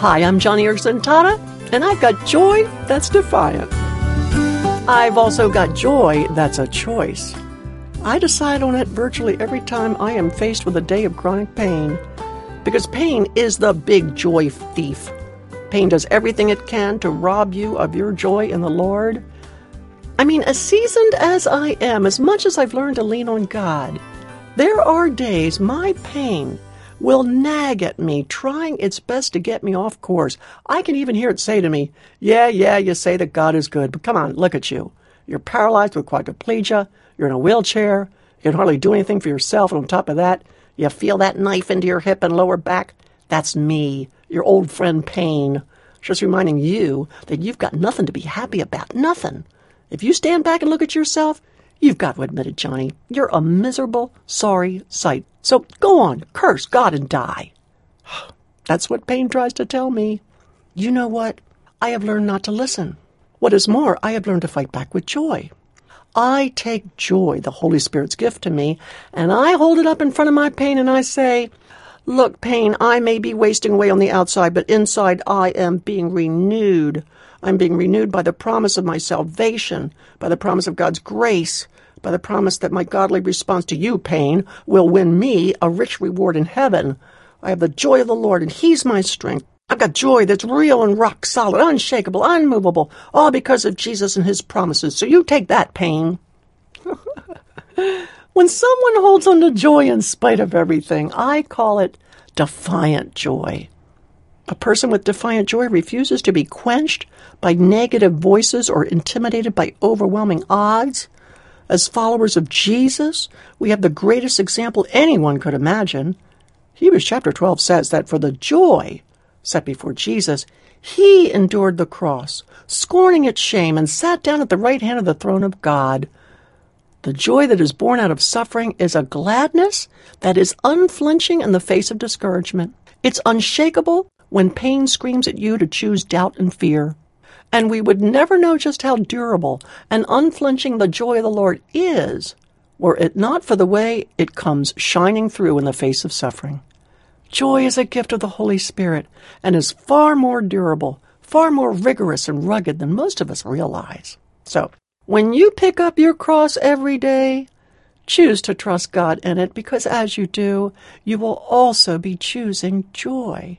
Hi, I'm Joni Eareckson Tada, and I've got joy that's defiant. I've also got joy that's a choice. I decide on it virtually every time I am faced with a day of chronic pain, because pain is the big joy thief. Pain does everything it can to rob you of your joy in the Lord. I mean, as seasoned as I am, as much as I've learned to lean on God, there are days my pain will nag at me, trying its best to get me off course. I can even hear it say to me, Yeah, yeah, you say that God is good, but come on, look at you. You're paralyzed with quadriplegia, you're in a wheelchair, you can hardly do anything for yourself, and on top of that, you feel that knife into your hip and lower back. That's me, your old friend Pain. Just reminding you that you've got nothing to be happy about. Nothing. If you stand back and look at yourself, you've got to admit it, Joni. You're a miserable, sorry sight. So go on, curse God and die. That's what pain tries to tell me. You know what? I have learned not to listen. What is more, I have learned to fight back with joy. I take joy, the Holy Spirit's gift to me, and I hold it up in front of my pain and I say, Look, pain, I may be wasting away on the outside, but inside I am being renewed. I'm being renewed by the promise of my salvation, by the promise of God's grace, by the promise that my godly response to you, pain, will win me a rich reward in heaven. I have the joy of the Lord, and He's my strength. I've got joy that's real and rock solid, unshakable, unmovable, all because of Jesus and His promises. So you take that, pain. when someone holds on to joy in spite of everything, I call it defiant joy. A person with defiant joy refuses to be quenched by negative voices or intimidated by overwhelming odds. As followers of Jesus, we have the greatest example anyone could imagine. Hebrews chapter 12 says that for the joy set before Jesus, he endured the cross, scorning its shame, and sat down at the right hand of the throne of God. The joy that is born out of suffering is a gladness that is unflinching in the face of discouragement. It's unshakable when pain screams at you to choose doubt and fear and we would never know just how durable and unflinching the joy of the Lord is were it not for the way it comes shining through in the face of suffering. Joy is a gift of the Holy Spirit and is far more durable, far more rigorous and rugged than most of us realize. So, when you pick up your cross every day, choose to trust God in it because as you do, you will also be choosing joy.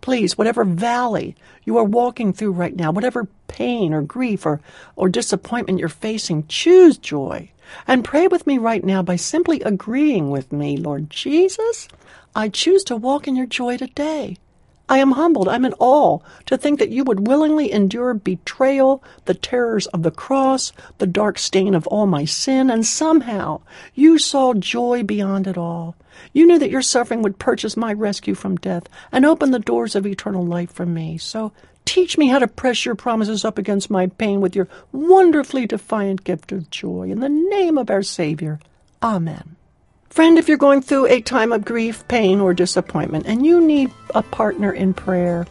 Please, whatever valley you are walking through right now, whatever pain or grief or, or disappointment you're facing, choose joy. And pray with me right now by simply agreeing with me, Lord Jesus, I choose to walk in your joy today. I am humbled, I'm in awe to think that you would willingly endure betrayal, the terrors of the cross, the dark stain of all my sin, and somehow you saw joy beyond it all. You knew that your suffering would purchase my rescue from death and open the doors of eternal life for me. So teach me how to press your promises up against my pain with your wonderfully defiant gift of joy. In the name of our Savior. Amen. Friend, if you're going through a time of grief, pain, or disappointment and you need a partner in prayer,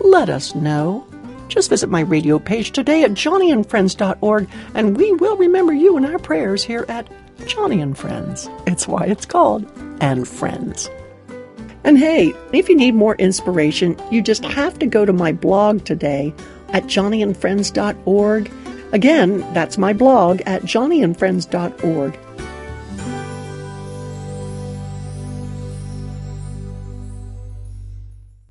let us know. Just visit my radio page today at joniandfriends.org, and we will remember you in our prayers here at Joni and Friends. It's why it's called And Friends. And hey, if you need more inspiration, you just have to go to my blog today at joniandfriends.org. Again, that's my blog at joniandfriends.org.